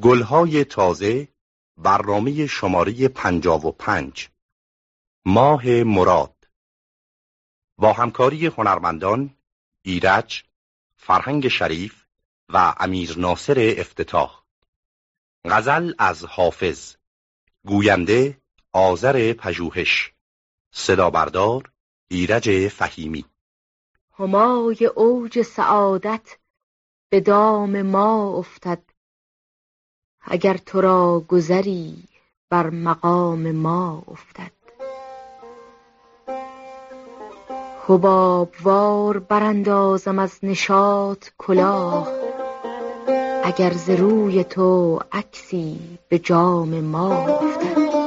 گلهای تازه برنامه شماره پنجاب و پنج. ماه مراد. با همکاری هنرمندان ایرج، فرهنگ شریف و امیر ناصر افتتاح. غزل از حافظ. گوینده آذر پژوهش. صدا بردار ایرج فهیمی. همای اوج سعادت به دام ما افتد. اگر تو را گذری بر مقام ما افتد. حبابوار براندازم از نشاط کلاه اگر ز روی تو عکسی به جام ما افتد.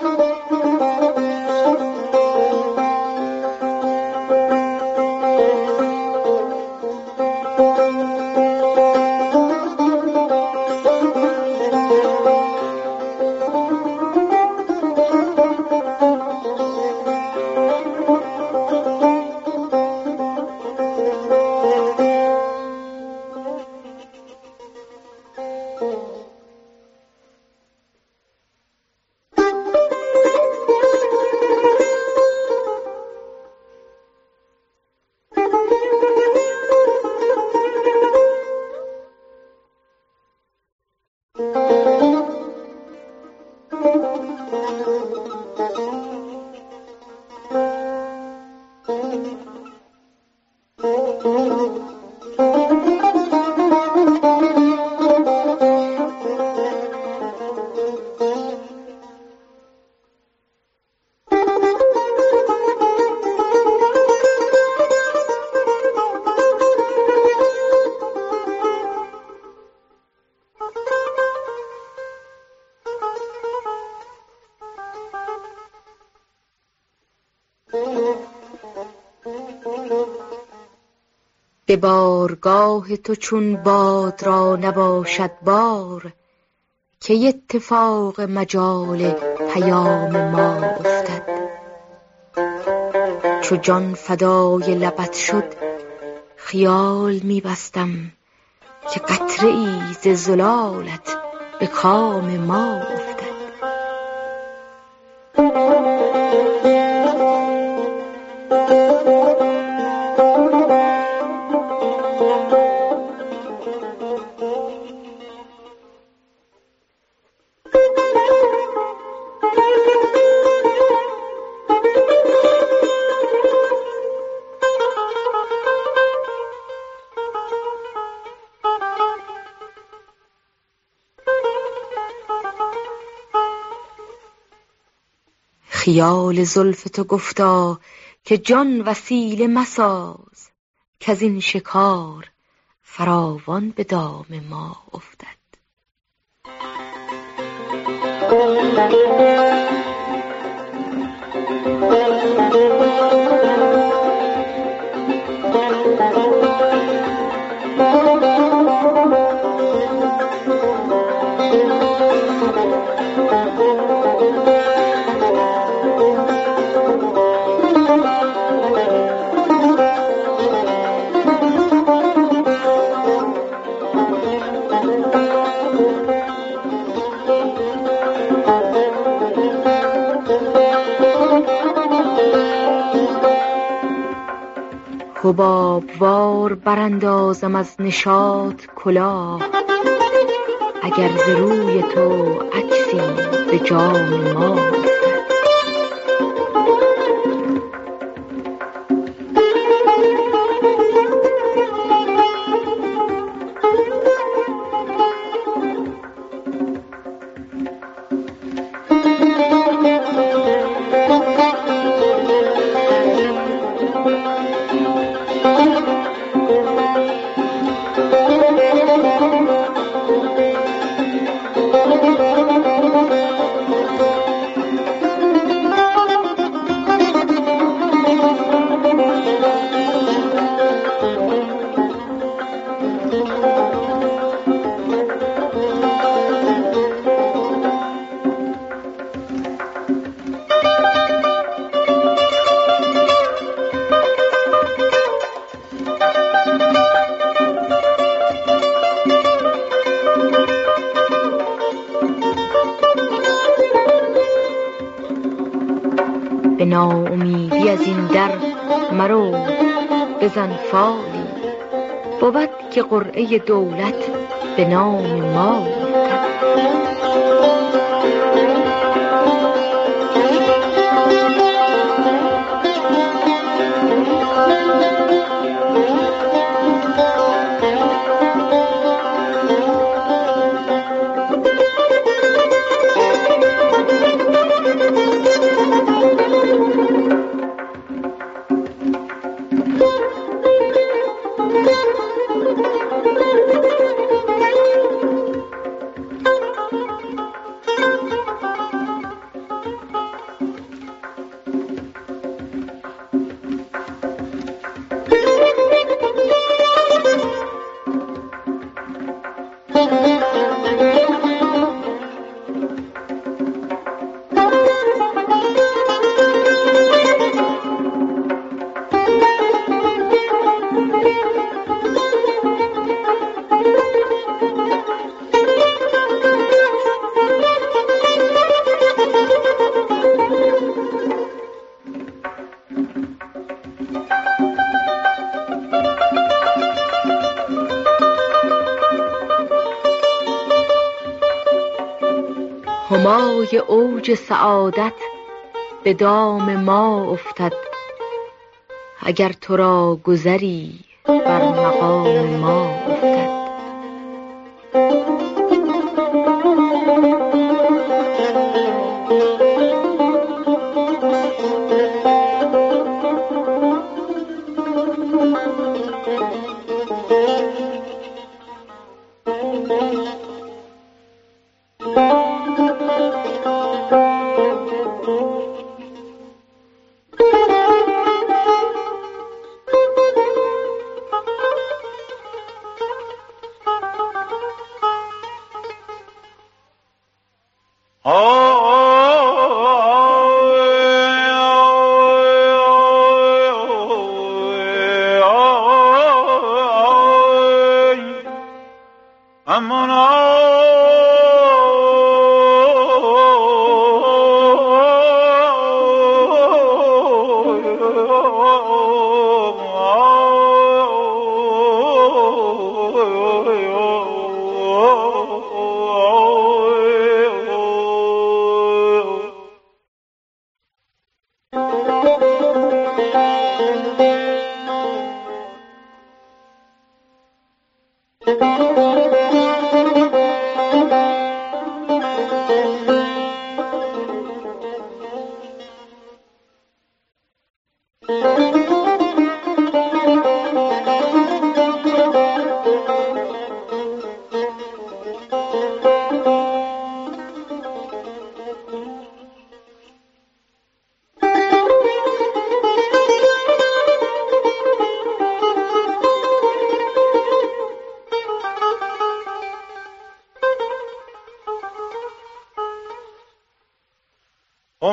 به بارگاه تو چون باد را نباشد بار که اتفاق مجال پیام ما افتد. چو جان فدای لبت شد خیال می بستم که قطره ای ز زلالت به کام ما خیال زلف تو گفتا که جان وسیله مساز از این شکار فراوان به دام ما افتد. حبابوار براندازم از نشاط کلاه. اگر ز روی تو عکسی به جام ما بزن فالی بود که قرعه دولت به نام ما همای اوج سعادت به دام ما افتد اگر تو را گذری بر مقام ما افتد.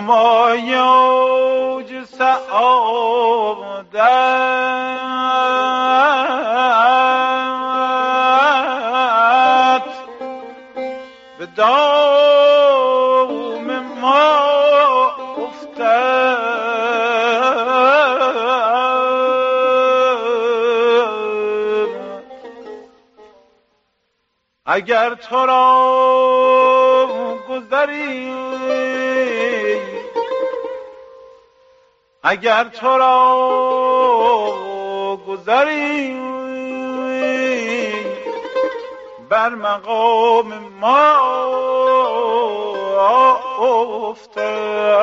همایوج سعادت به دام ما افتد اگر تو را گذری اگر تو را گذری بر مقام ما افتد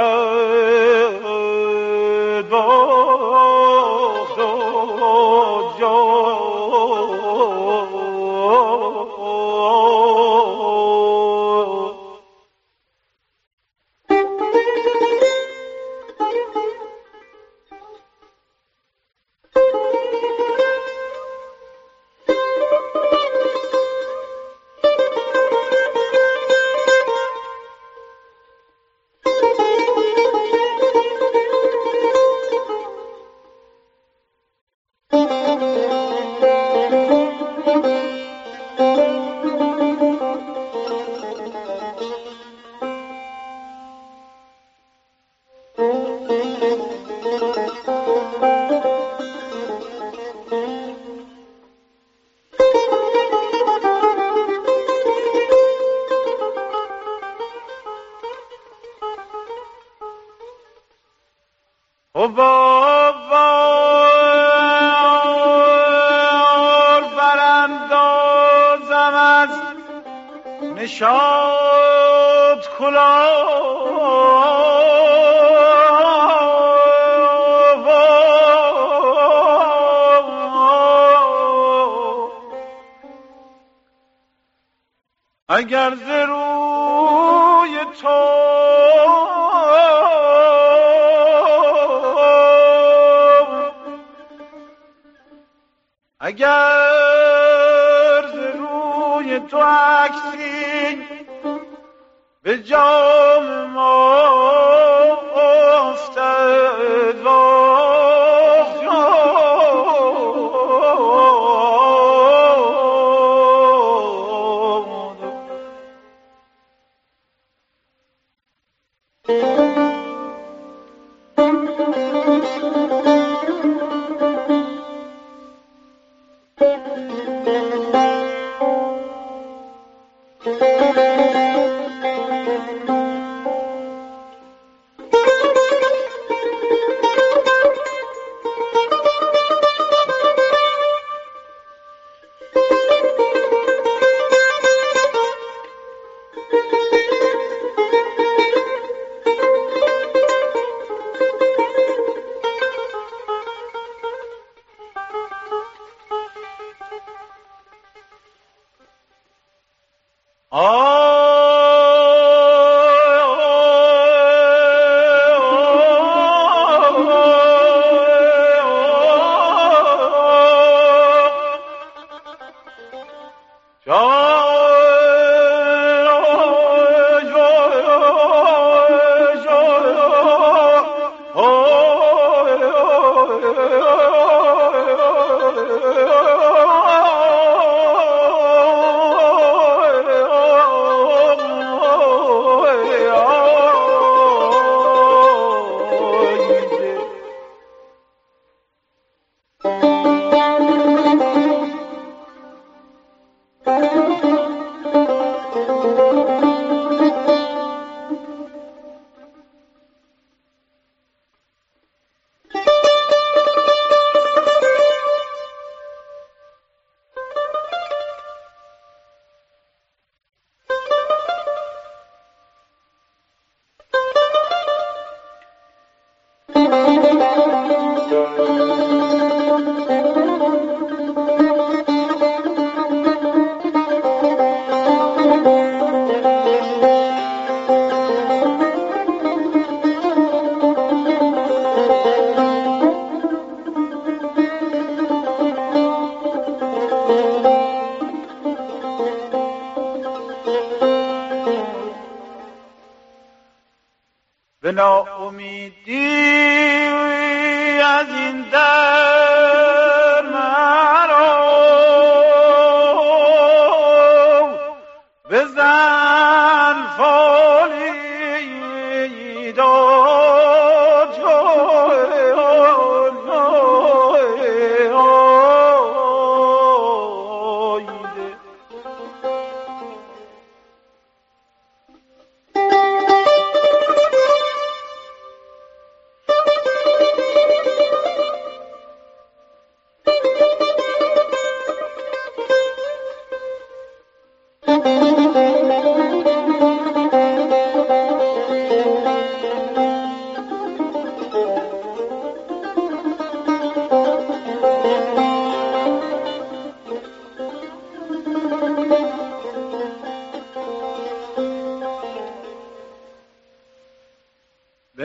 اگر ز روی تو اگر ز روی تو عکسی به جام ما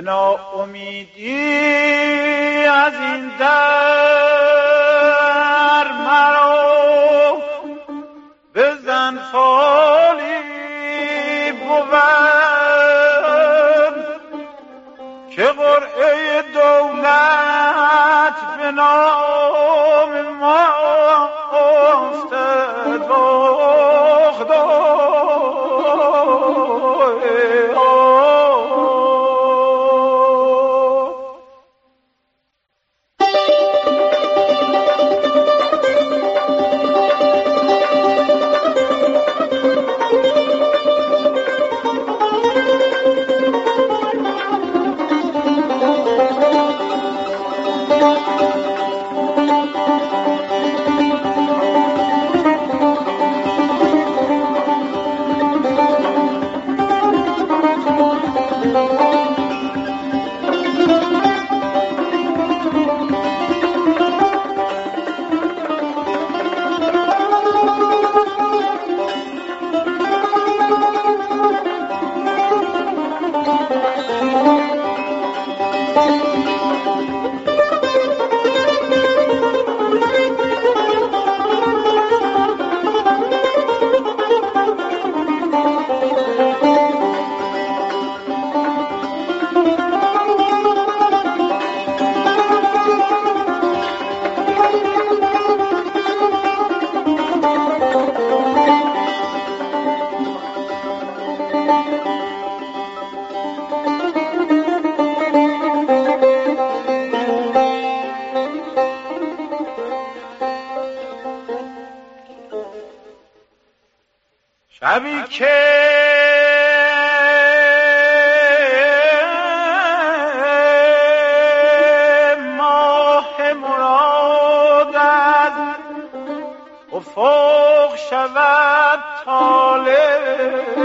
ناامیدی از این در مرا بزن فالی بود که قرعه دولت به طالب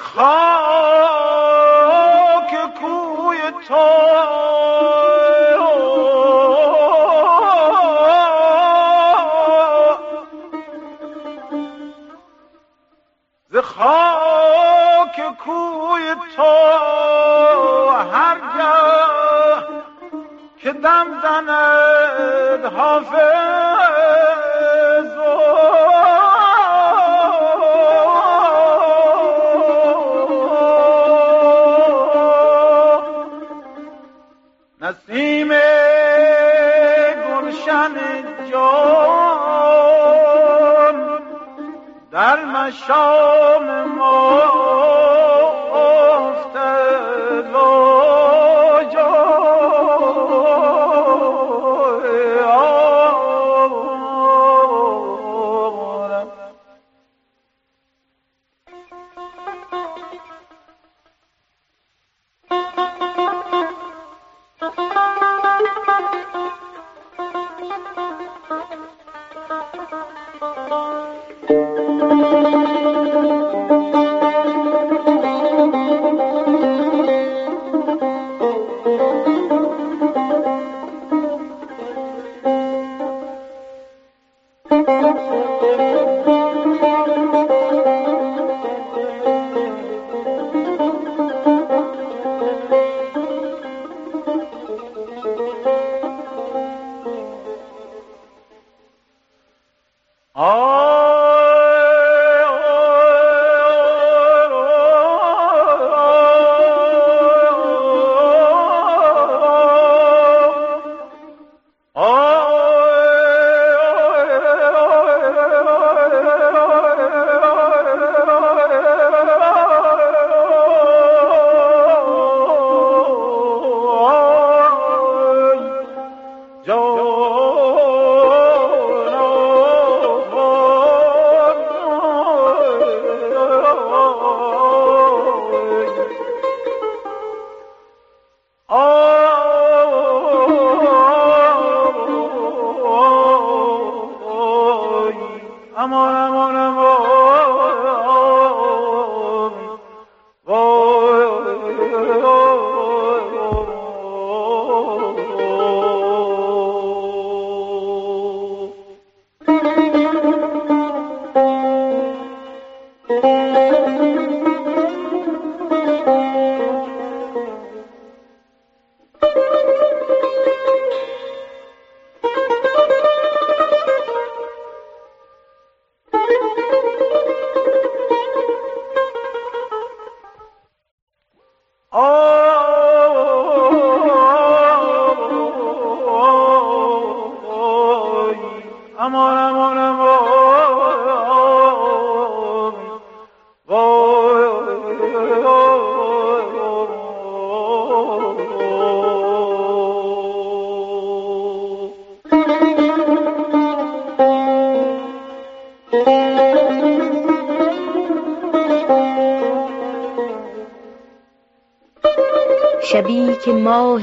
Oh. در مشام ما.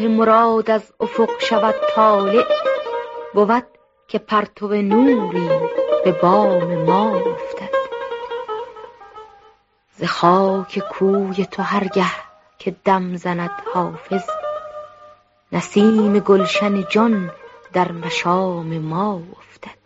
مراد از افق شود طالع بود که پرتو نوری به بام ما افتد. ز خاک کوی تو هرگه که دم زند حافظ نسیم گلشن جان در مشام ما افتد.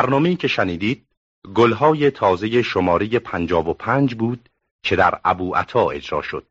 برنامه‌ای که شنیدید گلهای تازه شماره پنجاب و پنج بود که در ابو عطا اجرا شد.